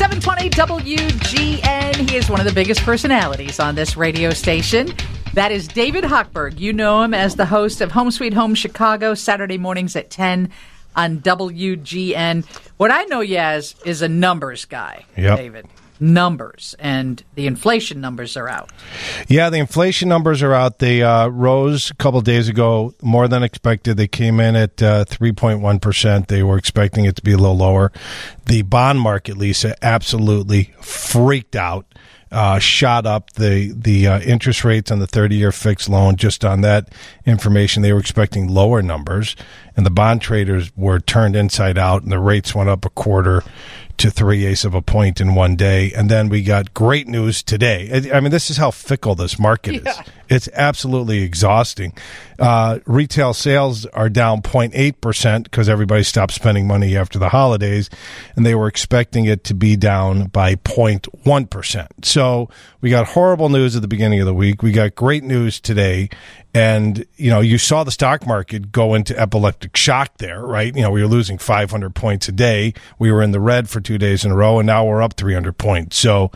720 WGN. He is one of the biggest personalities on this radio station. That is David Hochberg. You know him as the host of Home Sweet Home Chicago, Saturday mornings at 10 on WGN. What I know you as is a numbers guy, Yep. David. Numbers. And the inflation numbers are out. Yeah, the inflation numbers are out. They uh, rose a couple days ago, more than expected. They came in at uh, 3.1%. They were expecting it to be a little lower. The bond market, Lisa, absolutely freaked out. Uh, shot up the the uh, interest rates on the 30 year fixed loan just on that information they were expecting lower numbers and the bond traders were turned inside out and the rates went up a quarter to three eighths of a point in one day. And then we got great news today. I mean, this is how fickle this market is. It's absolutely exhausting. Uh, retail sales are down 0.8% because everybody stopped spending money after the holidays, and they were expecting it to be down by 0.1%. So we got horrible news at the beginning of the week. We got great news today. And, you know, you saw the stock market go into epileptic shock there, right? You know, we were losing 500 points a day. We were in the red for two days in a row, and now we're up 300 points. So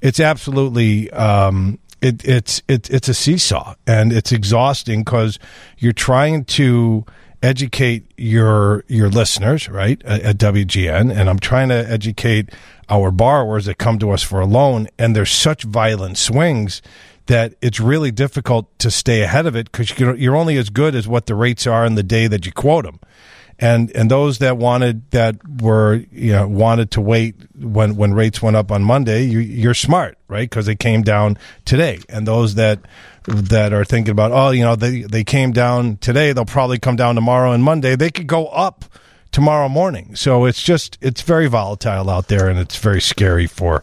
it's absolutely, um, it, it's, it, it's a seesaw and it's exhausting because you're trying to educate your, your listeners, right? At, at WGN. And I'm trying to educate our borrowers that come to us for a loan. And there's such violent swings that it's really difficult to stay ahead of it because you're only as good as what the rates are in the day that you quote them. And and those that wanted that were you know wanted to wait when when rates went up on Monday, you, you're smart, right? Because they came down today. And those that that are thinking about oh you know they they came down today, they'll probably come down tomorrow and Monday. They could go up tomorrow morning. So it's just it's very volatile out there, and it's very scary for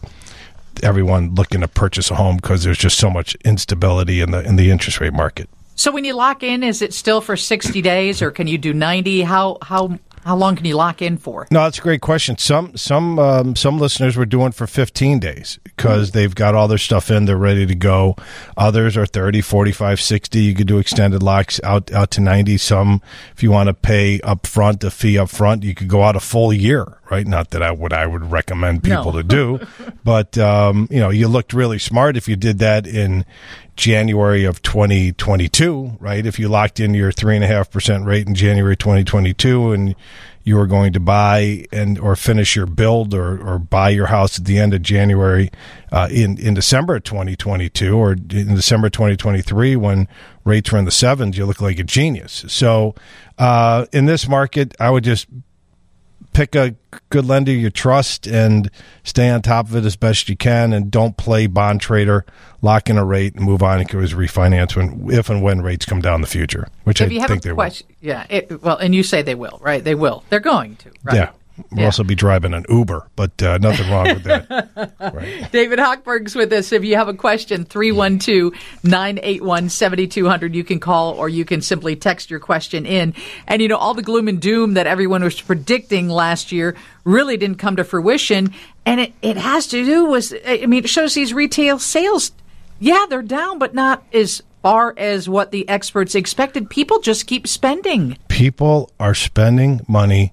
everyone looking to purchase a home because there's just so much instability in the in the interest rate market. So when you lock in, is it still for 60 days or can you do 90? How, how, how long can you lock in for? No, that's a great question. Some some um, some listeners were doing for 15 days because they've got all their stuff in, they're ready to go. Others are 30, 45, 60. You could do extended locks out out to 90. Some if you want to pay up front a fee up front, you could go out a full year, right? Not that I would I would recommend people No. to do, but um, you know, you looked really smart if you did that in January of 2022, right? If you locked in your three and a half percent rate in January 2022 and you were going to buy and or finish your build or, or buy your house at the end of January uh, in in December 2022 or in December 2023 when rates were in the sevens, you look like a genius. So uh, in this market, I would just pick a good lender you trust and stay on top of it as best you can and don't play bond trader lock in a rate and move on and always refinance when if and when rates come down in the future which If i you have think a they question, yeah, it, well, and you say they will, right? They will. They're going to, right? yeah we'll Yeah. also be driving an uber but uh, nothing wrong with that right. David Hochberg's with us. If you have a question, 312 981 7200. You can call or you can simply text your question in. And, you know, all the gloom and doom that everyone was predicting last year really didn't come to fruition. And it, it has to do with, I mean, it shows these retail sales. Yeah, they're down, but not as far as what the experts expected. People just keep spending. people are spending money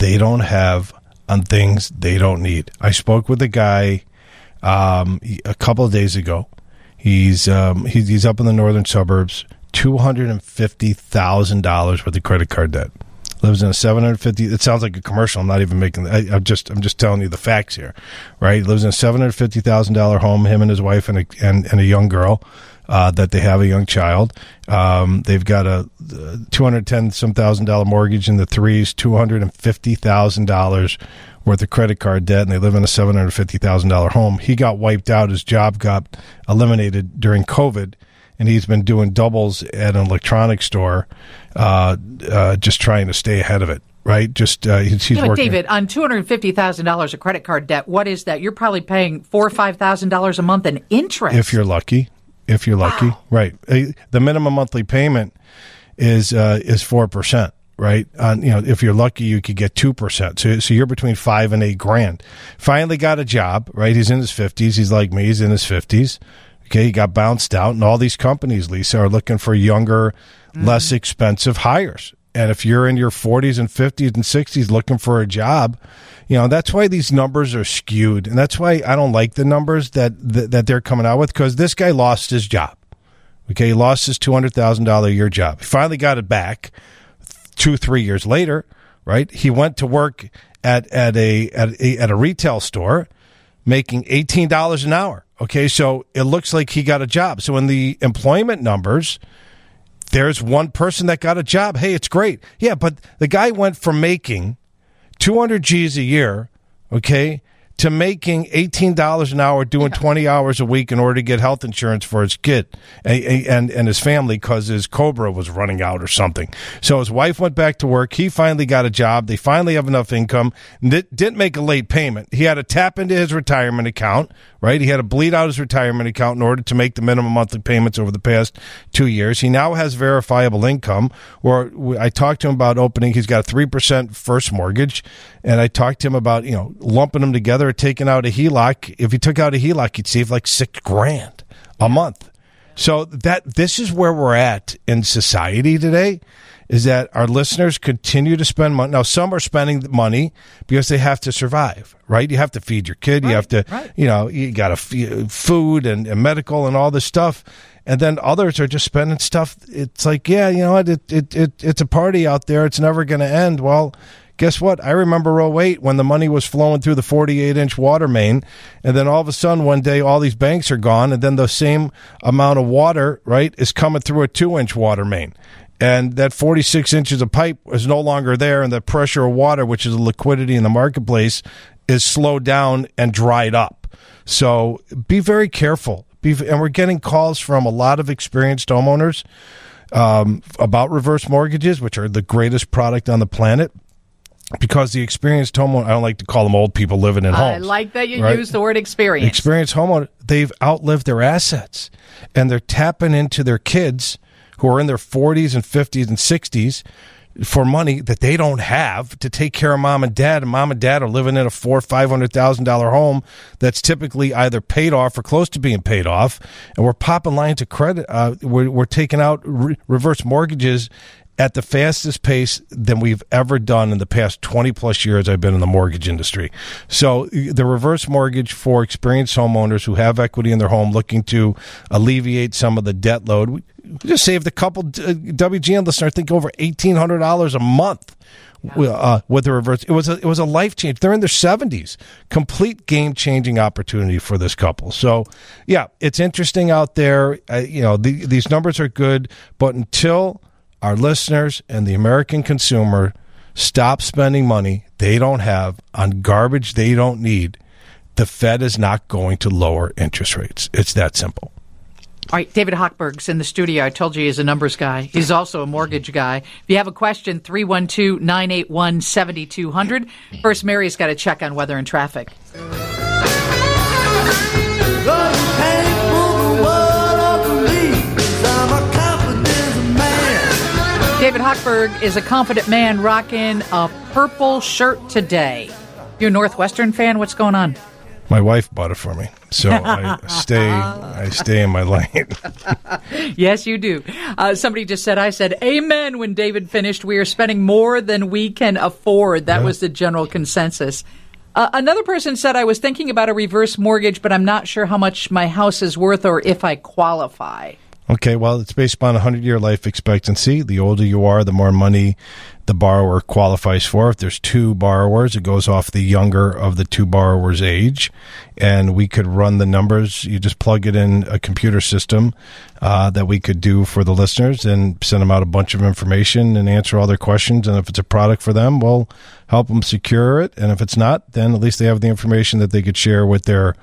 they don't have on things they don't need. I spoke with a guy um, a couple of days ago. He's um, he's, up in the northern suburbs. Two hundred and fifty thousand dollars worth of credit card debt. Lives in a seven hundred fifty. It sounds like a commercial. I'm not even making. I, I'm just I'm just telling you the facts here, right? Lives in a seven hundred fifty thousand dollar home. Him and his wife and a, and, and a young girl uh, that they have a young child. Um, they've got a uh, two hundred ten some thousand dollar mortgage in the threes, two hundred and fifty thousand dollars worth of credit card debt, and they live in a seven hundred fifty thousand dollar home. He got wiped out. His job got eliminated during COVID, and he's been doing doubles at an electronics store, uh, uh, just trying to stay ahead of it. Right? Just uh, he's, he's working. David, on two hundred fifty thousand dollars of credit card debt, what is that? You're probably paying four or five thousand dollars a month in interest. if you're lucky. If you're lucky, right? Uh, The minimum monthly payment is uh, is four percent, right? On you know, if you're lucky, you could get two percent. So so you're between five and eight grand. Finally got a job, right? He's in his fifties. He's like me. He's in his fifties. Okay, he got bounced out, and all these companies, Lisa, are looking for younger, less expensive hires. And if you're in your 40s and 50s and 60s looking for a job, you know that's why these numbers are skewed, and that's why I don't like the numbers that that, that they're coming out with because this guy lost his job. Okay, he lost his two hundred thousand dollar a year job. He finally got it back two three years later. Right, he went to work at at a at a, at a retail store, making eighteen dollars an hour. Okay, so it looks like he got a job. So in the employment numbers, there's one person that got a job. Hey, it's great. Yeah, but the guy went from making 200 G's a year, okay, to making $18 an hour doing 20 hours a week in order to get health insurance for his kid and, and, and his family because his Cobra was running out or something. So his wife went back to work. He finally got a job. They finally have enough income. That didn't make a late payment. He had to tap into his retirement account, right? He had to bleed out his retirement account in order to make the minimum monthly payments over the past two years. He now has verifiable income. Where I talked to him about opening, he's got a 3% first mortgage. And I talked to him about, you know, lumping them together taking out a HELOC, if you took out a HELOC, you'd save like six grand a month. So that this is where we're at in society today is that our listeners continue to spend money. Now, some are spending money because they have to survive, right? You have to feed your kid. Right, you have to, right. you know, you got to f- food and, and, medical and all this stuff. And then others are just spending stuff. It's like, yeah, you know what? It, it, it, it's a party out there. It's never going to end. Well, guess what? I remember 08 when the money was flowing through the 48 inch water main. And then all of a sudden, one day, all these banks are gone. And then the same amount of water, right, is coming through a two inch water main. And that 46 inches of pipe is no longer there. And the pressure of water, which is the liquidity in the marketplace, is slowed down and dried up. So be very careful. Be, and we're getting calls from a lot of experienced homeowners um, about reverse mortgages, which are the greatest product on the planet because the experienced homeowner, I don't like to call them old people living in homes. I like that you right? use the word experience. Experienced homeowner, they've outlived their assets and they're tapping into their kids who are in their 40s and 50s and 60s for money that they don't have to take care of mom and dad, and mom and dad are living in a four five hundred thousand dollar home that's typically either paid off or close to being paid off, and we're popping lines of credit. Uh, we're, we're taking out re- reverse mortgages at the fastest pace than we've ever done in the past 20 plus years I've been in the mortgage industry. So the reverse mortgage for experienced homeowners who have equity in their home looking to alleviate some of the debt load. We just saved a couple uh, WGN listeners, I think over $1,800 a month. Yeah. Uh, with the reverse, it was a, it was a life change. They're in their seventies, complete game changing opportunity for this couple. So, yeah, it's interesting out there. Uh, you know, the, these numbers are good, but until our listeners and the American consumer stop spending money they don't have on garbage they don't need, the Fed is not going to lower interest rates. It's that simple. All right, David Hochberg's in the studio. I told you he's a numbers guy. He's also a mortgage guy. If you have a question, 312 981 7200. First, Mary's got to check on weather and traffic. David Hochberg is a confident man rocking a purple shirt today. You a Northwestern fan? What's going on? My wife bought it for me, so I stay. I stay in my lane. yes, you do. Uh, somebody just said, "I said amen." When David finished, we are spending more than we can afford. That yeah. was the general consensus. Uh, another person said, "I was thinking about a reverse mortgage, but I'm not sure how much my house is worth or if I qualify." Okay, well, it's based upon a 100 year life expectancy. The older you are, the more money the borrower qualifies for. If there's two borrowers, it goes off the younger of the two borrowers' age. And we could run the numbers. You just plug it in a computer system uh, that we could do for the listeners and send them out a bunch of information and answer all their questions. And if it's a product for them, we'll help them secure it. And if it's not, then at least they have the information that they could share with their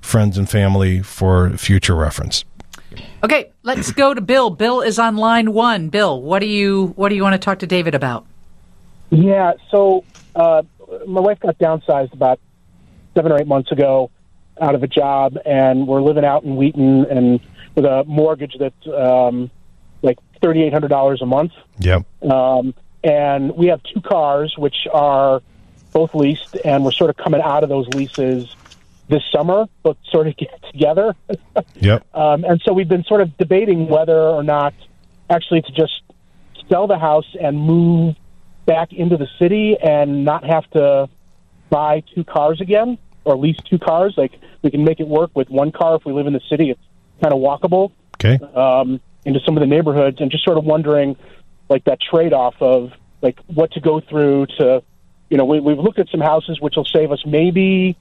friends and family for future reference. Okay, let's go to Bill. Bill is on line one. Bill, what do you what do you want to talk to David about? Yeah, so uh, my wife got downsized about seven or eight months ago out of a job, and we're living out in Wheaton and with a mortgage that's um, like thirty eight hundred dollars a month. Yep. Um, and we have two cars, which are both leased, and we're sort of coming out of those leases this summer, but sort of get together. yep. Um, and so we've been sort of debating whether or not actually to just sell the house and move back into the city and not have to buy two cars again or lease two cars. Like we can make it work with one car if we live in the city. It's kind of walkable Okay. um, into some of the neighborhoods, and just sort of wondering, like that trade off of like what to go through to, you know, we, we've looked at some houses which will save us maybe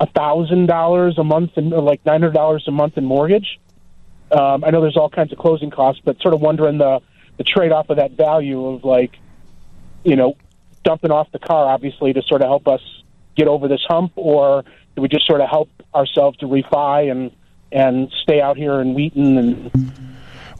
a thousand dollars a month and like nine hundred dollars a month in mortgage. Um, I know there's all kinds of closing costs, but sort of wondering the the trade off of that value of like, you know, dumping off the car obviously to sort of help us get over this hump, or do we just sort of help ourselves to refi and and stay out here in Wheaton and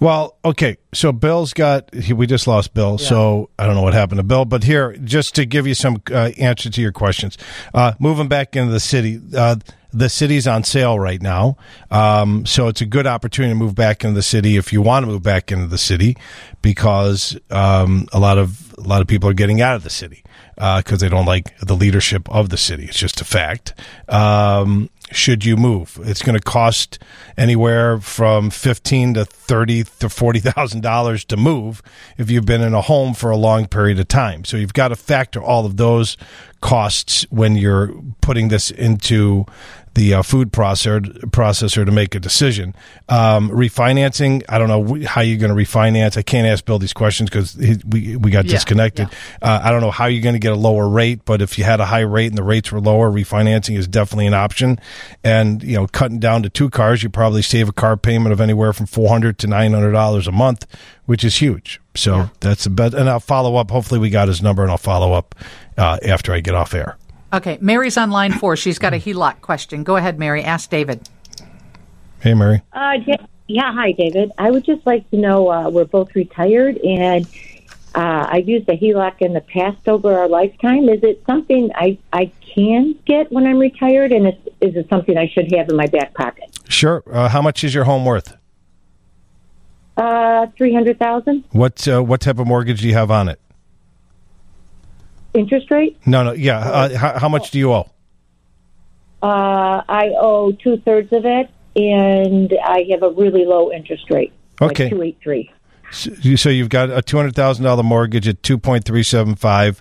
Well, okay. So Bill's got. He, we just lost Bill, so I don't know what happened to Bill. But here, just to give you some uh, answer to your questions, uh, moving back into the city. Uh, the city's on sale right now, um, so it's a good opportunity to move back into the city if you want to move back into the city, because um, a lot of a lot of people are getting out of the city because they don't like the leadership of the city. It's just a fact. Um, should you move? It's going to cost anywhere from fifteen to thirty to forty thousand dollars to move if you've been in a home for a long period of time. So you've got to factor all of those costs when you're putting this into the uh, food processor processor to make a decision. Um, refinancing, I don't know how you're going to refinance. I can't ask Bill these questions because we we got Yeah, disconnected. Uh, I don't know how you're going to get a lower rate, but if you had a high rate and the rates were lower, refinancing is definitely an option. And you know, cutting down to two cars, you probably save a car payment of anywhere from four hundred to nine hundred dollars a month, which is huge. So that's the best. And I'll follow up. Hopefully, we got his number, and I'll follow up uh, after I get off air. Okay, Mary's on line four. She's got a HELOC question. Go ahead, Mary. Ask David. Hey, Mary. Uh, Ja- yeah, hi, David. I would just like to know uh, we're both retired, and uh, I've used a HELOC in the past over our lifetime. Is it something I, I can get when I'm retired, and is, is it something I should have in my back pocket? Sure. Uh, how much is your home worth? Uh, 300000 What uh, what type of mortgage do you have on it? Interest rate? No, no. Yeah. Uh, how, how much do you owe? Uh, I owe two thirds of it, and I have a really low interest rate. Okay. Like 283 So you- so you've got a two hundred thousand dollar mortgage at two point three seven five,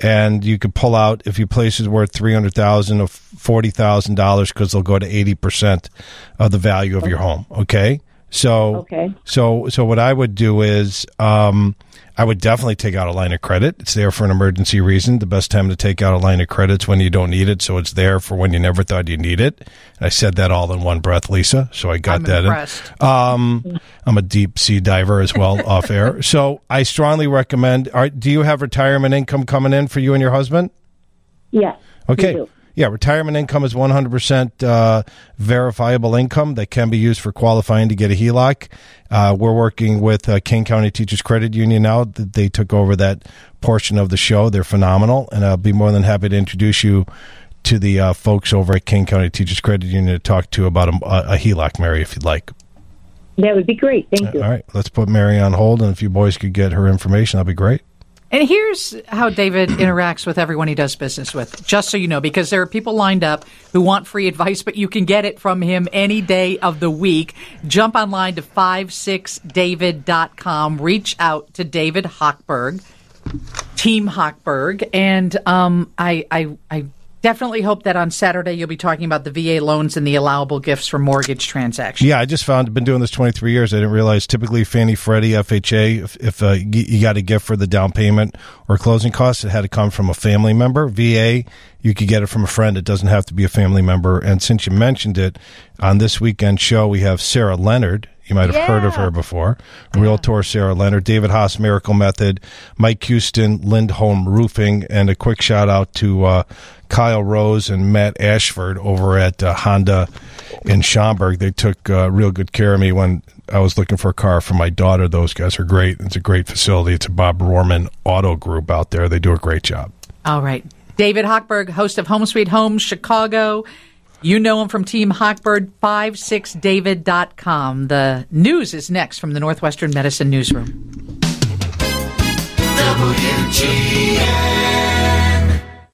and you could pull out if your place is worth three hundred thousand or forty thousand dollars because they'll go to eighty percent of the value of your home. Okay. So Okay. So so what I would do is um, I would definitely take out a line of credit. It's there for an emergency reason. The best time to take out a line of credit is when you don't need it, so it's there for when you never thought you need it. And I said that all in one breath, Lisa. So I got I'm that impressed. in. Um, I'm a deep sea diver as well, off air. So I strongly recommend. Are, do you have retirement income coming in for you and your husband? Yes. we Okay. Yeah, retirement income is 100% uh, verifiable income that can be used for qualifying to get a HELOC. Uh, we're working with uh, Kane County Teachers Credit Union now. They took over that portion of the show. They're phenomenal, and I'll be more than happy to introduce you to the uh, folks over at Kane County Teachers Credit Union to talk to about a, a HELOC, Mary, if you'd like. That would be great. Thank you. All right, let's put Mary on hold, and if you boys could get her information, that'd be great. And here's how David interacts with everyone he does business with, just so you know, because there are people lined up who want free advice, but you can get it from him any day of the week. Jump online to 56david.com, reach out to David Hochberg, Team Hochberg, and um, I, I, I definitely hope that on Saturday you'll be talking about the VA loans and the allowable gifts for mortgage transactions. Yeah, I just found, been doing this 23 years. I didn't realize typically Fannie, Freddie, FHA, if, if uh, you you got a gift for the down payment or closing costs, it had to come from a family member. VA, you could get it from a friend. It doesn't have to be a family member. And since you mentioned it, on this weekend show, we have Sarah Leonard. You might have heard of her before. Realtor Sarah Leonard, David Haas Miracle Method, Mike Houston, Lindholm Roofing, and a quick shout out to uh, Kyle Rose and Matt Ashford over at uh, Honda in Schaumburg. They took uh, real good care of me when I was looking for a car for my daughter. Those guys are great. It's a great facility. It's a Bob Rohrman Auto Group out there. They do a great job. All right. David Hochberg, host of Home Sweet Home Chicago. You know him from Team Hochberg, 56david.com. The news is next from the Northwestern Medicine Newsroom. WGN.